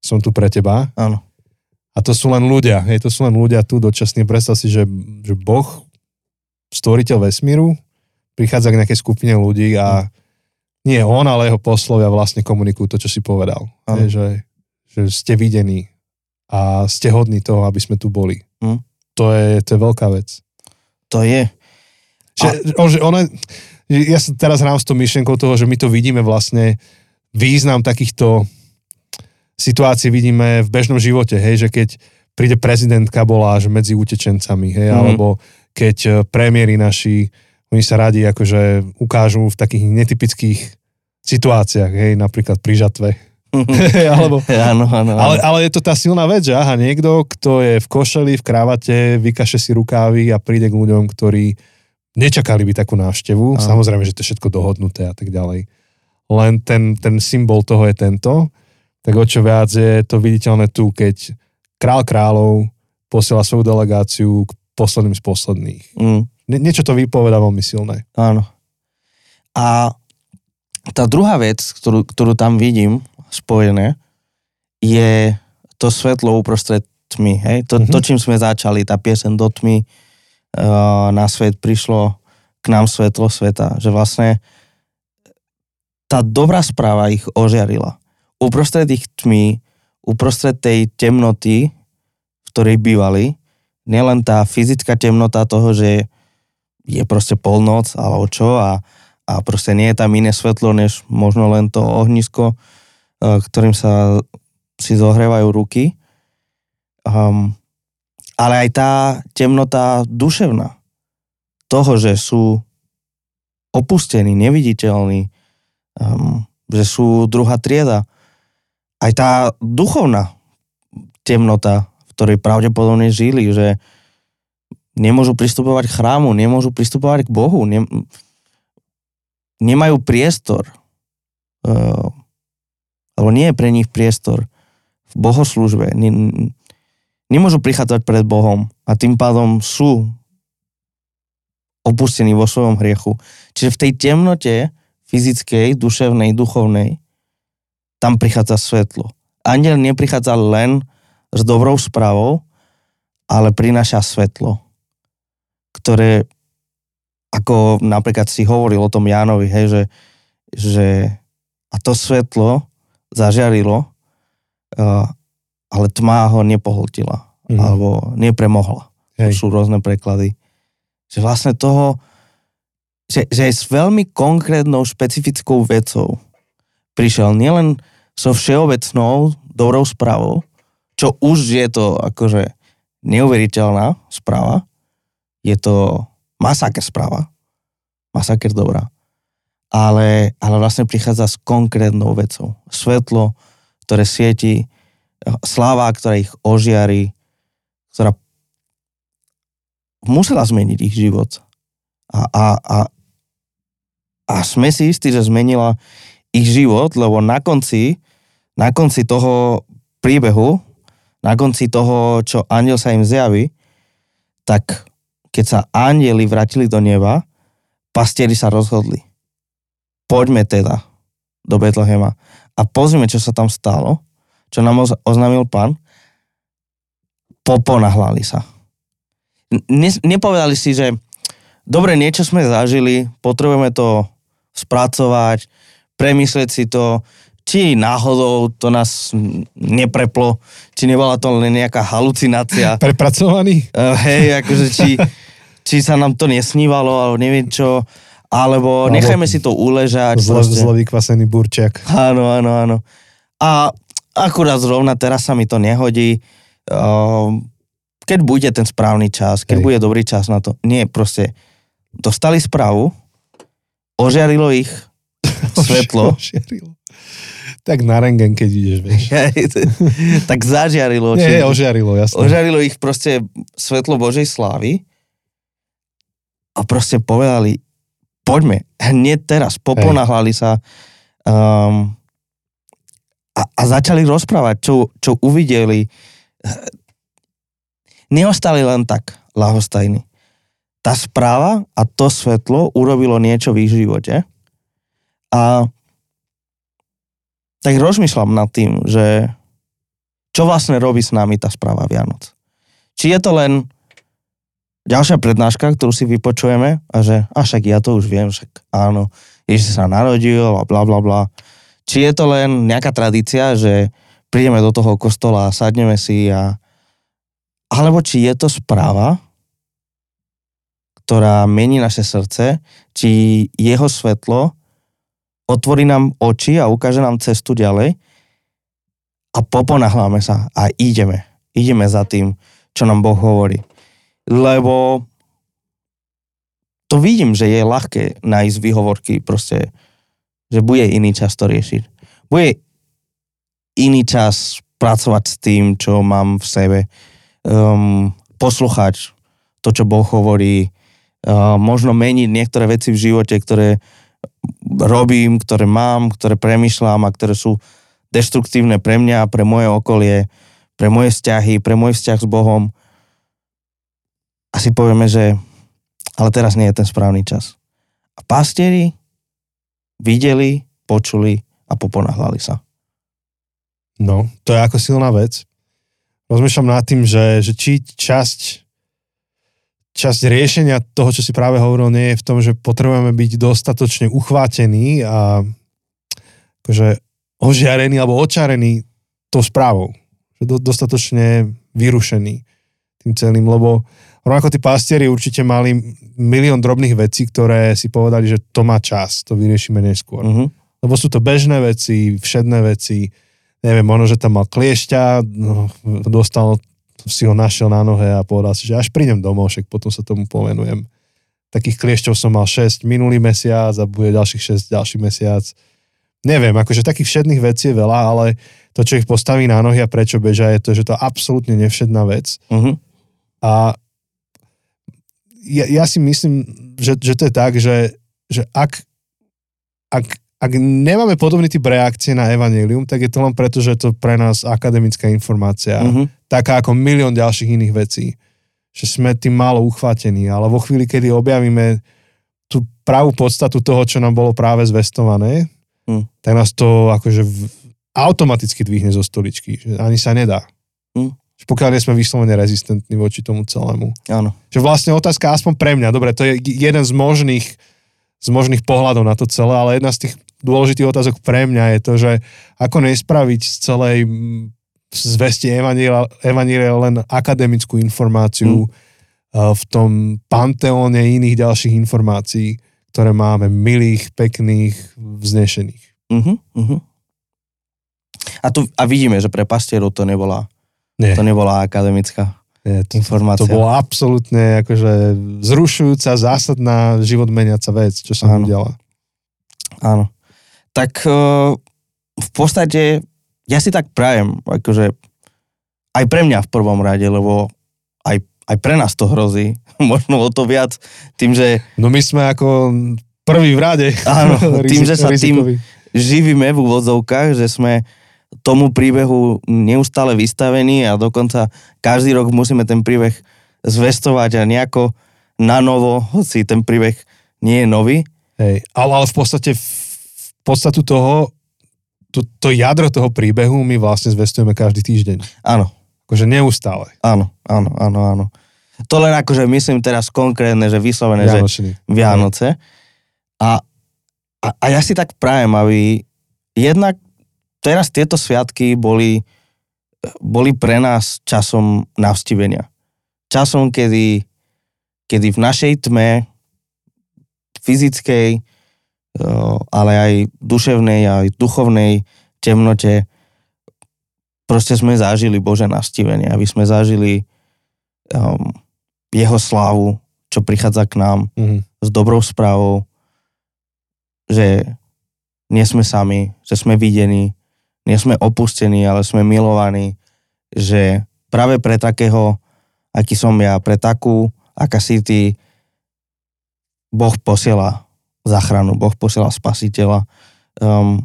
som tu pre teba. Áno. A to sú len ľudia, hej, to sú len ľudia tu dočasne. Predstav si, že, že Boh, stvoriteľ vesmíru, prichádza k nejakej skupine ľudí a nie on, ale jeho poslovia vlastne komunikujú to, čo si povedal. Hej, že, že ste videní a ste hodní toho, aby sme tu boli. Hm? To, je, to je veľká vec. To je. Že, a... že ona, ja sa teraz hrám s tou myšlienkou toho, že my to vidíme vlastne význam takýchto situácií vidíme v bežnom živote, hej, že keď príde prezidentka bola že medzi utečencami, hej, mm. alebo keď e, premiéry naši, oni sa radi akože ukážu v takých netypických situáciách, hej, napríklad pri žatve, Alebo, áno, áno, áno. Ale, ale je to tá silná vec, že aha, niekto, kto je v košeli, v krávate, vykaše si rukávy a príde k ľuďom, ktorí nečakali by takú návštevu. Áno. Samozrejme, že to je všetko dohodnuté a tak ďalej. Len ten, ten symbol toho je tento. Tak o čo viac je to viditeľné tu, keď král kráľov posiela svoju delegáciu k posledným z posledných. Mm. Nie, niečo to vypoveda veľmi silné. Áno. A tá druhá vec, ktorú, ktorú tam vidím, spojené, je to svetlo uprostred tmy. Hej? To, mm-hmm. to, čím sme začali, tá piesen do tmy, uh, na svet prišlo k nám svetlo sveta. Že vlastne tá dobrá správa ich ožiarila. Uprostred ich tmy, uprostred tej temnoty, v ktorej bývali, nielen tá fyzická temnota toho, že je proste polnoc alebo čo a, a proste nie je tam iné svetlo, než možno len to ohnisko, ktorým sa si zohrievajú ruky. Um, ale aj tá temnota duševná toho, že sú opustení, neviditeľní, um, že sú druhá trieda. Aj tá duchovná temnota, v ktorej pravdepodobne žili, že nemôžu pristupovať k chrámu, nemôžu pristupovať k Bohu, ne, nemajú priestor. Uh, lebo nie je pre nich priestor v bohoslužbe. Nemôžu prichádzať pred Bohom a tým pádom sú opustení vo svojom hriechu. Čiže v tej temnote fyzickej, duševnej, duchovnej, tam prichádza svetlo. Aniel neprichádza len s dobrou správou, ale prináša svetlo, ktoré, ako napríklad si hovoril o tom Jánovi, hej, že, že a to svetlo zažiarilo, uh, ale tma ho nepohltila, Mhm. alebo nepremohla. To Hej. sú rôzne preklady. Že vlastne toho, že, že s veľmi konkrétnou, špecifickou vecou prišiel nielen so všeobecnou dobrou správou, čo už je to akože neuveriteľná správa, je to masaker správa, masaker dobrá, ale, ale vlastne prichádza s konkrétnou vecou. Svetlo, ktoré svieti, sláva, ktorá ich ožiari, ktorá musela zmeniť ich život. A, a, a, a sme si istí, že zmenila ich život, lebo na konci, na konci toho príbehu, na konci toho, čo aniel sa im zjaví, tak keď sa anieli vrátili do neba, pastieri sa rozhodli. Poďme teda do Betlehema a pozrime, čo sa tam stalo, čo nám oz- oznámil pán. Poponahlali sa. Ne, nepovedali si, že dobre, niečo sme zažili, potrebujeme to spracovať, premyslieť si to, či náhodou to nás nepreplo, či nebola to len nejaká halucinácia. Prepracovaný? Uh, hej, akože či, či sa nám to nesnívalo, alebo neviem čo, alebo nechajme si to uležať. Zle, proste. zle vykvasený burčiak. Áno, áno, áno. A akurát zrovna teraz sa mi to nehodí. Um, keď bude ten správny čas, keď Hej. bude dobrý čas na to. Nie, proste dostali správu, ožiarilo ich svetlo, Ožiarilo. Tak na rengen, keď ideš, vieš. tak zažiarilo. Nie, či- ožiarilo, jasné. ožarilo ich proste svetlo Božej slávy a proste povedali, poďme, hneď teraz, poponahlali sa um, a, a začali rozprávať, čo, čo uvideli. Neostali len tak lahostajní. Tá správa a to svetlo urobilo niečo v ich živote a tak rozmýšľam nad tým, že čo vlastne robí s nami tá správa Vianoc. Či je to len ďalšia prednáška, ktorú si vypočujeme a že a však ja to už viem, však áno, Ježiš sa narodil a bla bla bla. Či je to len nejaká tradícia, že prídeme do toho kostola a sadneme si a alebo či je to správa, ktorá mení naše srdce, či jeho svetlo otvorí nám oči a ukáže nám cestu ďalej a poponahláme sa a ideme. Ideme za tým, čo nám Boh hovorí. Lebo to vidím, že je ľahké nájsť výhovorky proste, že bude iný čas to riešiť. Bude iný čas pracovať s tým, čo mám v sebe. Um, poslúchať to, čo Boh hovorí. Uh, možno meniť niektoré veci v živote, ktoré robím, ktoré mám, ktoré premyšľam a ktoré sú deštruktívne pre mňa, pre moje okolie, pre moje vzťahy, pre môj vzťah s Bohom. A si povieme, že ale teraz nie je ten správny čas. A pastieri videli, počuli a poponahlali sa. No, to je ako silná vec. Rozmýšľam nad tým, že, že či časť časť riešenia toho, čo si práve hovoril, nie je v tom, že potrebujeme byť dostatočne uchvátení a akože ožiarení alebo očarení tou správou. Dostatočne vyrušení tým celým, lebo rovnako tí pastieri určite mali milión drobných vecí, ktoré si povedali, že to má čas, to vyriešime neskôr. Uh-huh. Lebo sú to bežné veci, všedné veci, neviem, možno, že tam mal kliešťa, no, dostal, si ho našiel na nohe a povedal si, že až prídem domov, však potom sa tomu povenujem. Takých kliešťov som mal 6 minulý mesiac a bude ďalších 6 ďalší mesiac. Neviem, akože takých všedných vecí je veľa, ale to, čo ich postaví na nohy a prečo bežia, je to, že to absolútne nevšedná vec. Uh-huh. A ja, ja si myslím, že, že to je tak, že, že ak, ak, ak nemáme podobný typ reakcie na evanelium, tak je to len preto, že je to pre nás akademická informácia, Uh-huh. taká ako milión ďalších iných vecí. Že sme tým málo uchvátení, ale vo chvíli, kedy objavíme tú pravú podstatu toho, čo nám bolo práve zvestované, Hm. tak nás to akože automaticky dvihne zo stoličky, ani sa nedá. Že pokiaľ nie sme vyslovene rezistentní voči tomu celému. Áno. Že vlastne otázka aspoň pre mňa, dobre, to je jeden z možných, z možných pohľadov na to celé, ale jedna z tých dôležitých otázok pre mňa je to, že ako nespraviť z celej zvesti Evanília, len akademickú informáciu mm. v tom panteóne iných ďalších informácií, ktoré máme, milých, pekných, vznešených. Uh-huh, uh-huh. A, tu, a vidíme, že pre pastierov to nebola, Nie, to nebola akademická nie to, informácia. to bola absolútne akože zrušujúca, zásadná, život meniaca vec, čo sa udiala. Áno. Tak uh, v podstate ja si tak prajem, akože aj pre mňa v prvom rade, lebo aj, aj pre nás to hrozí, možno o to viac, tým, že No my sme ako prví v rade. Áno, tým, že sa tým- živíme v úvodzovkách, že sme tomu príbehu neustále vystavení a dokonca každý rok musíme ten príbeh zvestovať a nejako na novo, hoci ten príbeh nie je nový. Hej, ale, ale v podstate v podstatu toho, to, to jadro toho príbehu my vlastne zvestujeme každý týždeň. Áno, Akože neustále. áno, áno, áno, áno. To len akože myslím teraz konkrétne, že vyslovené, že. Vianoce. A, a, a ja si tak prajem, aby jednak teraz tieto sviatky boli, boli pre nás časom navštívenia. Časom, kedy, kedy v našej tme fyzickej, eh, ale aj duševnej, aj duchovnej temnote proste sme zažili Bože navštívenie, aby sme zažili um, jeho slávu, čo prichádza k nám Mhm. s dobrou správou, že nie sme sami, že sme videní, nie sme opustení, ale sme milovaní, že práve pre takého, aký som ja, pre takú, aká si ty, Boh posiela záchranu, Boh posiela spasiteľa. Um,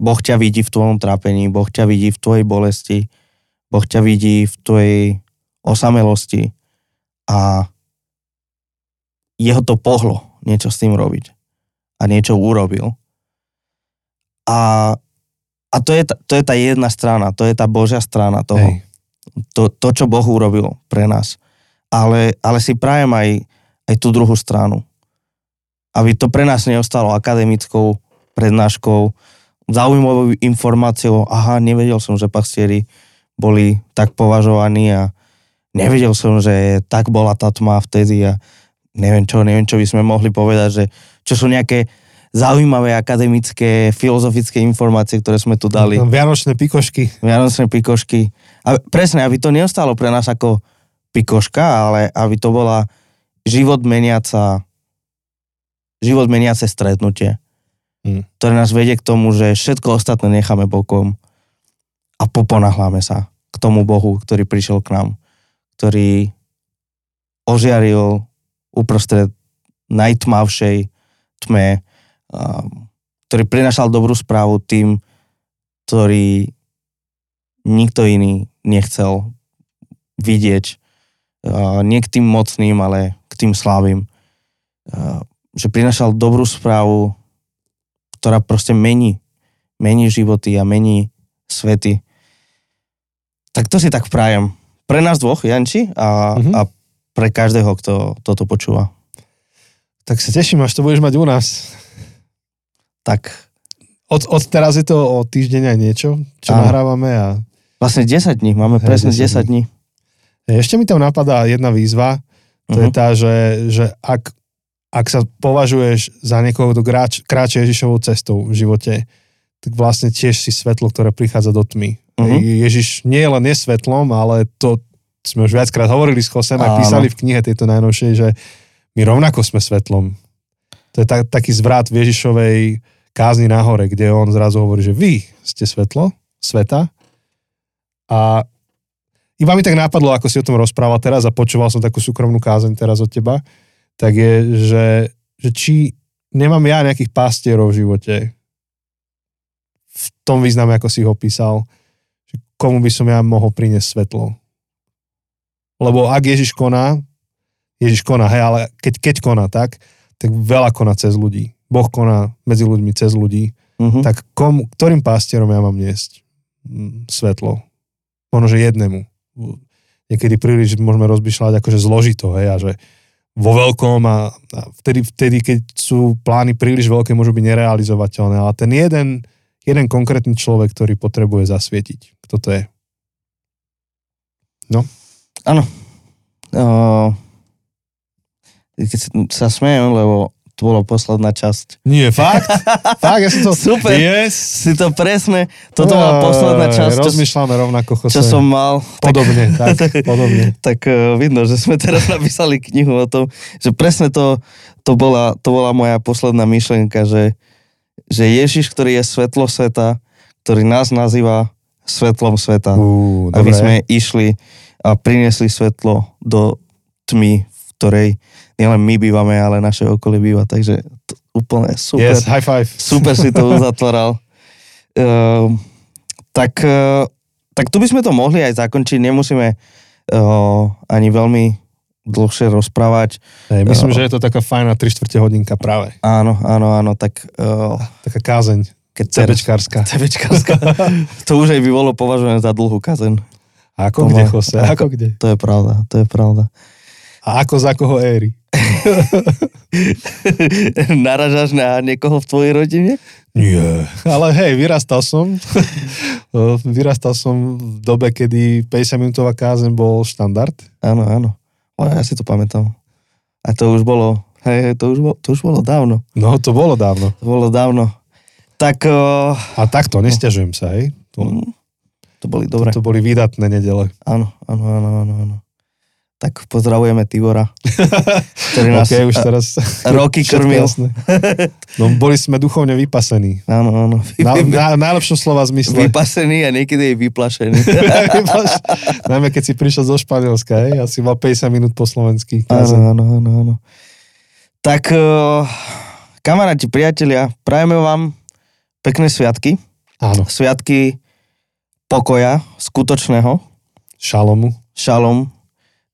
boh ťa vidí v tvojom trápení, Boh ťa vidí v tvojej bolesti, Boh ťa vidí v tvojej osamelosti a jeho to pohlo niečo s tým robiť. A niečo urobil. A, a to, je, to je tá jedna strana, to je tá Božia strana toho. Hej. To, to, čo Boh urobil pre nás. Ale, ale si prajem aj, aj tú druhú stranu. Aby to pre nás neostalo akademickou prednáškou, zaujímavou informáciou, aha, nevedel som, že pastieri boli tak považovaní a nevedel som, že tak bola tá tma vtedy a neviem čo, neviem čo by sme mohli povedať, že čo sú nejaké zaujímavé akademické, filozofické informácie, ktoré sme tu dali. Vianočné pikošky. Vianočné pikošky. A presne, aby to neostalo pre nás ako pikoška, ale aby to bola život meniaca život meniace stretnutie, Hm. ktoré nás vedie k tomu, že všetko ostatné necháme bokom a poponahláme sa k tomu Bohu, ktorý prišiel k nám, ktorý ožiaril uprostred najtmavšej tme, ktorý prinašal dobrú správu tým, ktorý nikto iný nechcel vidieť. Uh, nie k tým mocným, ale k tým slabým. Uh, že prinašal dobrú správu, ktorá proste mení. Mení životy a mení svety. Tak to si tak prajem. Pre nás dvoch, Janči, a, Mhm. a pre každého, kto toto počúva. Tak sa teším, až to budeš mať u nás. Tak Od, od teraz je to o týždeň aj niečo, čo Áno. nahrávame a vlastne 10 dní, máme presne 10 10 dní. ešte mi tam napadá jedna výzva, to je Mhm. tá, že, že ak, ak sa považuješ za niekoho, kto kráč, Ježišovou cestou v živote, tak vlastne tiež si svetlo, ktoré prichádza do tmy. Mhm. Ježiš nie je len nesvetlom, ale to sme už viackrát hovorili s Chosem a písali v knihe tejto najnovšej, že my rovnako sme svetlom. To je tak, taký zvrat v Ježišovej kázni na hore, kde on zrazu hovorí, že vy ste svetlo sveta a iba mi tak nápadlo, ako si o tom rozprával teraz a počúval som takú súkromnú kázeň teraz od teba, tak je, že, že či nemám ja nejakých pastierov v živote v tom význame, ako si ho písal, že komu by som ja mohol priniesť svetlo. Lebo ak Ježiš koná, Ježiš koná, hej, ale keď, keď koná tak, tak veľa koná cez ľudí. Boh koná medzi ľuďmi cez ľudí. Mhm. Tak kom, ktorým pastierom ja mám niesť mm, svetlo? Možno, že jednému. Niekedy príliš môžeme rozmýšľať akože zložito, hej, a že vo veľkom a, a vtedy, vtedy, keď sú plány príliš veľké, môžu byť nerealizovateľné. Ale ten jeden, jeden konkrétny človek, ktorý potrebuje zasvietiť. Kto to je? Áno. Uh, keď sa smejem, lebo to bolo posledná časť. Nie, fakt? fakt, ja som to... Super. Yes. Si to presne, toto bola posledná časť, Rozmýšľame rovnako, Jose. čo som mal. Podobne, tak, podobne. tak uh, vidno, že sme teraz napísali knihu o tom, že presne to, to, bola, to bola moja posledná myšlienka, že, že Ježiš, ktorý je svetlo sveta, ktorý nás nazýva svetlom sveta, Ú, aby dobre. sme išli a priniesli svetlo do tmy, v ktorej nielen my bývame, ale naše okolie býva, takže to, úplne super. Yes, high five. Super si to uzatvoral. Uh, tak, uh, tak tu by sme to mohli aj zakončiť, nemusíme uh, ani veľmi dlhšie rozprávať. Hej, myslím, že je to taká fajná 3 čtvrte hodinka práve. Áno, áno, áno, tak uh, Taká kázeň. keď. Cebečkárska. To už aj by bolo považované za dlhú kazen. Ako To kde, má- Jose? Ako kde? To je pravda, to je pravda. A ako za koho éry? Naražaš na niekoho v tvojej rodine? Nie. Ale hej, vyrastal som. vyrastal som v dobe, kedy 50 minútová kázeň bol štandard. Áno, áno. O, ja si to pamätám. A to už bolo, hej, to už bolo, to už bolo dávno. No, to bolo dávno. To bolo dávno. Tak uh, A takto, nestiažujem sa, hej. To, to boli dobré. to boli výdatné nedele. Áno, áno, áno, áno, áno. Tak pozdravujeme Tibora, ktorý nás OK, už teraz... roky krmil. jasné. No, boli sme duchovne vypasení. Áno, áno. Na, na, najlepšom slova zmysle. Vypasený a niekedy aj vyplašený. Vypaš- Najmä keď si prišiel zo Španielska, hej, a si mal 50 minút po slovensky. áno, áno, áno, áno. Tak, uh, kamaráti, priatelia, prajeme vám pekné sviatky. Áno, Sviatky pokoja, skutočného, šalomu. šalom.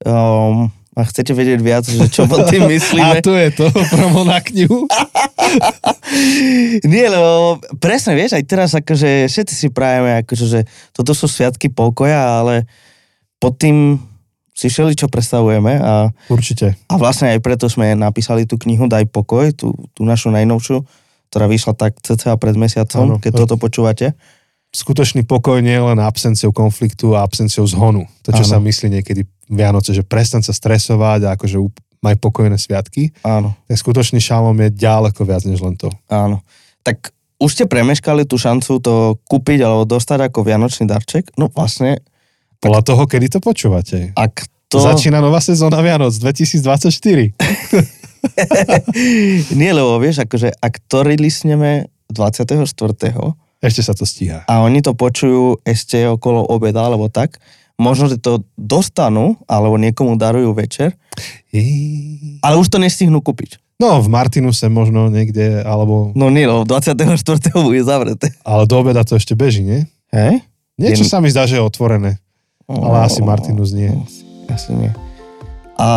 Um, a chcete vedieť viac, že čo pod tým A myslíme? tu je to, promo na knihu. Nie, lebo presne, vieš, aj teraz akože všetci si prajeme, akože, že toto sú sviatky pokoja, ale pod tým si všeli, čo predstavujeme a, Určite. a vlastne aj preto sme napísali tú knihu Daj pokoj, tú, tú našu najnovšiu, ktorá vyšla tak cca pred mesiacom, Áno. keď toto počúvate. Skutočný pokoj nie je len absenciou konfliktu a absenciou zhonu. To, čo Áno. sa myslí niekedy Vianoce, že prestaň sa stresovať a akože maj pokojné sviatky. Áno, Tak skutočný šalom je ďaleko viac než len to. áno. Tak už ste premeškali tú šancu to kúpiť alebo dostať ako vianočný darček? No vlastne, Podľa toho, kedy to počúvate. ak To... Začína nová sezóna Vianoc 2024. Nie, lebo vieš, akože ak to releasneme 24. Ešte sa to stíha. a oni to počujú ešte okolo obeda alebo tak, možno, že to dostanú alebo niekomu darujú večer, Jí. ale už to nestihnú kúpiť. No, v Martinuse možno niekde, alebo... No nie, lebo 24. bude zavreté. Ale do obeda to ešte beží, nie? Hej? Niečo Je- sa mi zdá, že je otvorené. Ale asi Martinus nie. Asi nie. A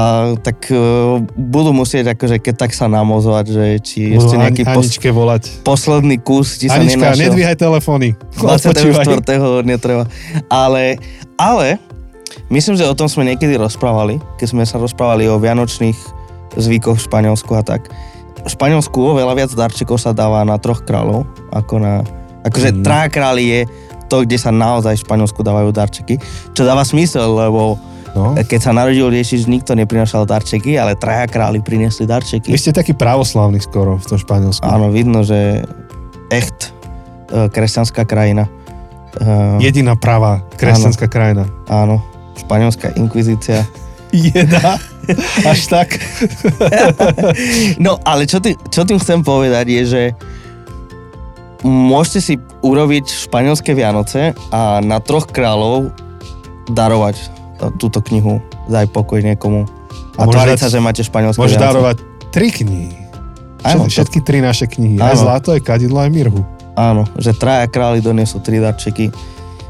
tak uh, budú musieť akože keď tak sa namozovať, že či Budú ešte nejaký pos, Aničke volať. posledný kus sa Anička, nenašiel. nedvíhaj telefóny. 24. Odpočívaj. netreba. Ale, ale, myslím, že o tom sme niekedy rozprávali, keď sme sa rozprávali o vianočných zvykoch v Španielsku a tak. V Španielsku oveľa viac darčekov sa dáva na troch kráľov, ako na... Akože Mm. králi je to, kde sa naozaj v Španielsku dávajú darčeky, čo dáva smysel, lebo No. keď sa narodil Ježiš, nikto neprinašal darčeky, ale traja králi priniesli darčeky. Vy ste taký pravoslavný skoro v tom Španielsku. Áno, vidno, že echt e, kresťanská krajina. E, Jediná pravá kresťanská krajina. Áno, španielská inkvizícia. Jedna. Až tak. No, ale čo, tým, čo tým chcem povedať je, že môžete si urobiť španielské Vianoce a na troch kráľov darovať t- túto knihu. Daj pokoj niekomu. A, tváriť sa, že máte španielské Môžeš darovať tri knihy. Áno, Všetky, to- tri naše knihy. Aj Áno. zlato, aj kadidlo, aj mirhu. Áno, že traja králi donesú tri darčeky.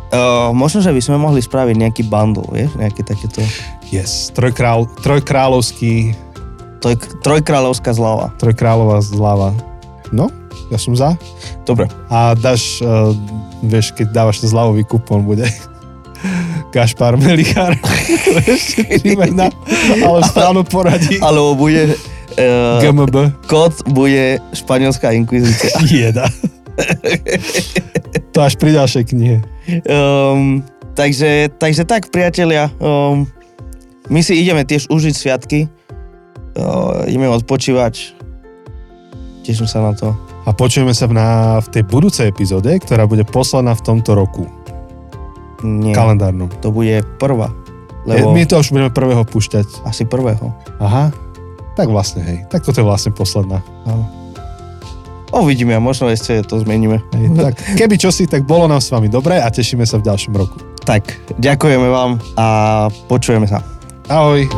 Uh, možno, že by sme mohli spraviť nejaký bundle, vieš, nejaký takéto... Yes. Trojkrál, trojkráľovský, To k- trojkráľovská zlava. trojkráľová zľava. No, ja som za. Dobre. A dáš, uh, vieš, keď dávaš ten zľavový kupón, bude Gašpar Melichar. Ešte ale v správnom poradí. Alebo bude... Uh, GMB. kód bude španielská inkvizícia. Jeda. To až pri ďalšej knihe. Um, takže, takže tak, priatelia, um, my si ideme tiež užiť sviatky, uh, ideme odpočívať, teším sa na to. A počujeme sa na, v tej budúcej epizóde, ktorá bude posledná v tomto roku. Nie, Kalendárnom. to bude prvá, Lebo... My to už budeme prvého púšťať. asi prvého. Aha. Tak vlastne, hej. Tak toto je vlastne posledná. Áno. Uvidíme a možno ešte to zmeníme. Hej, tak, keby čosi, tak bolo nám s vami dobre a tešíme sa v ďalšom roku. Tak, ďakujeme vám a počujeme sa. Ahoj.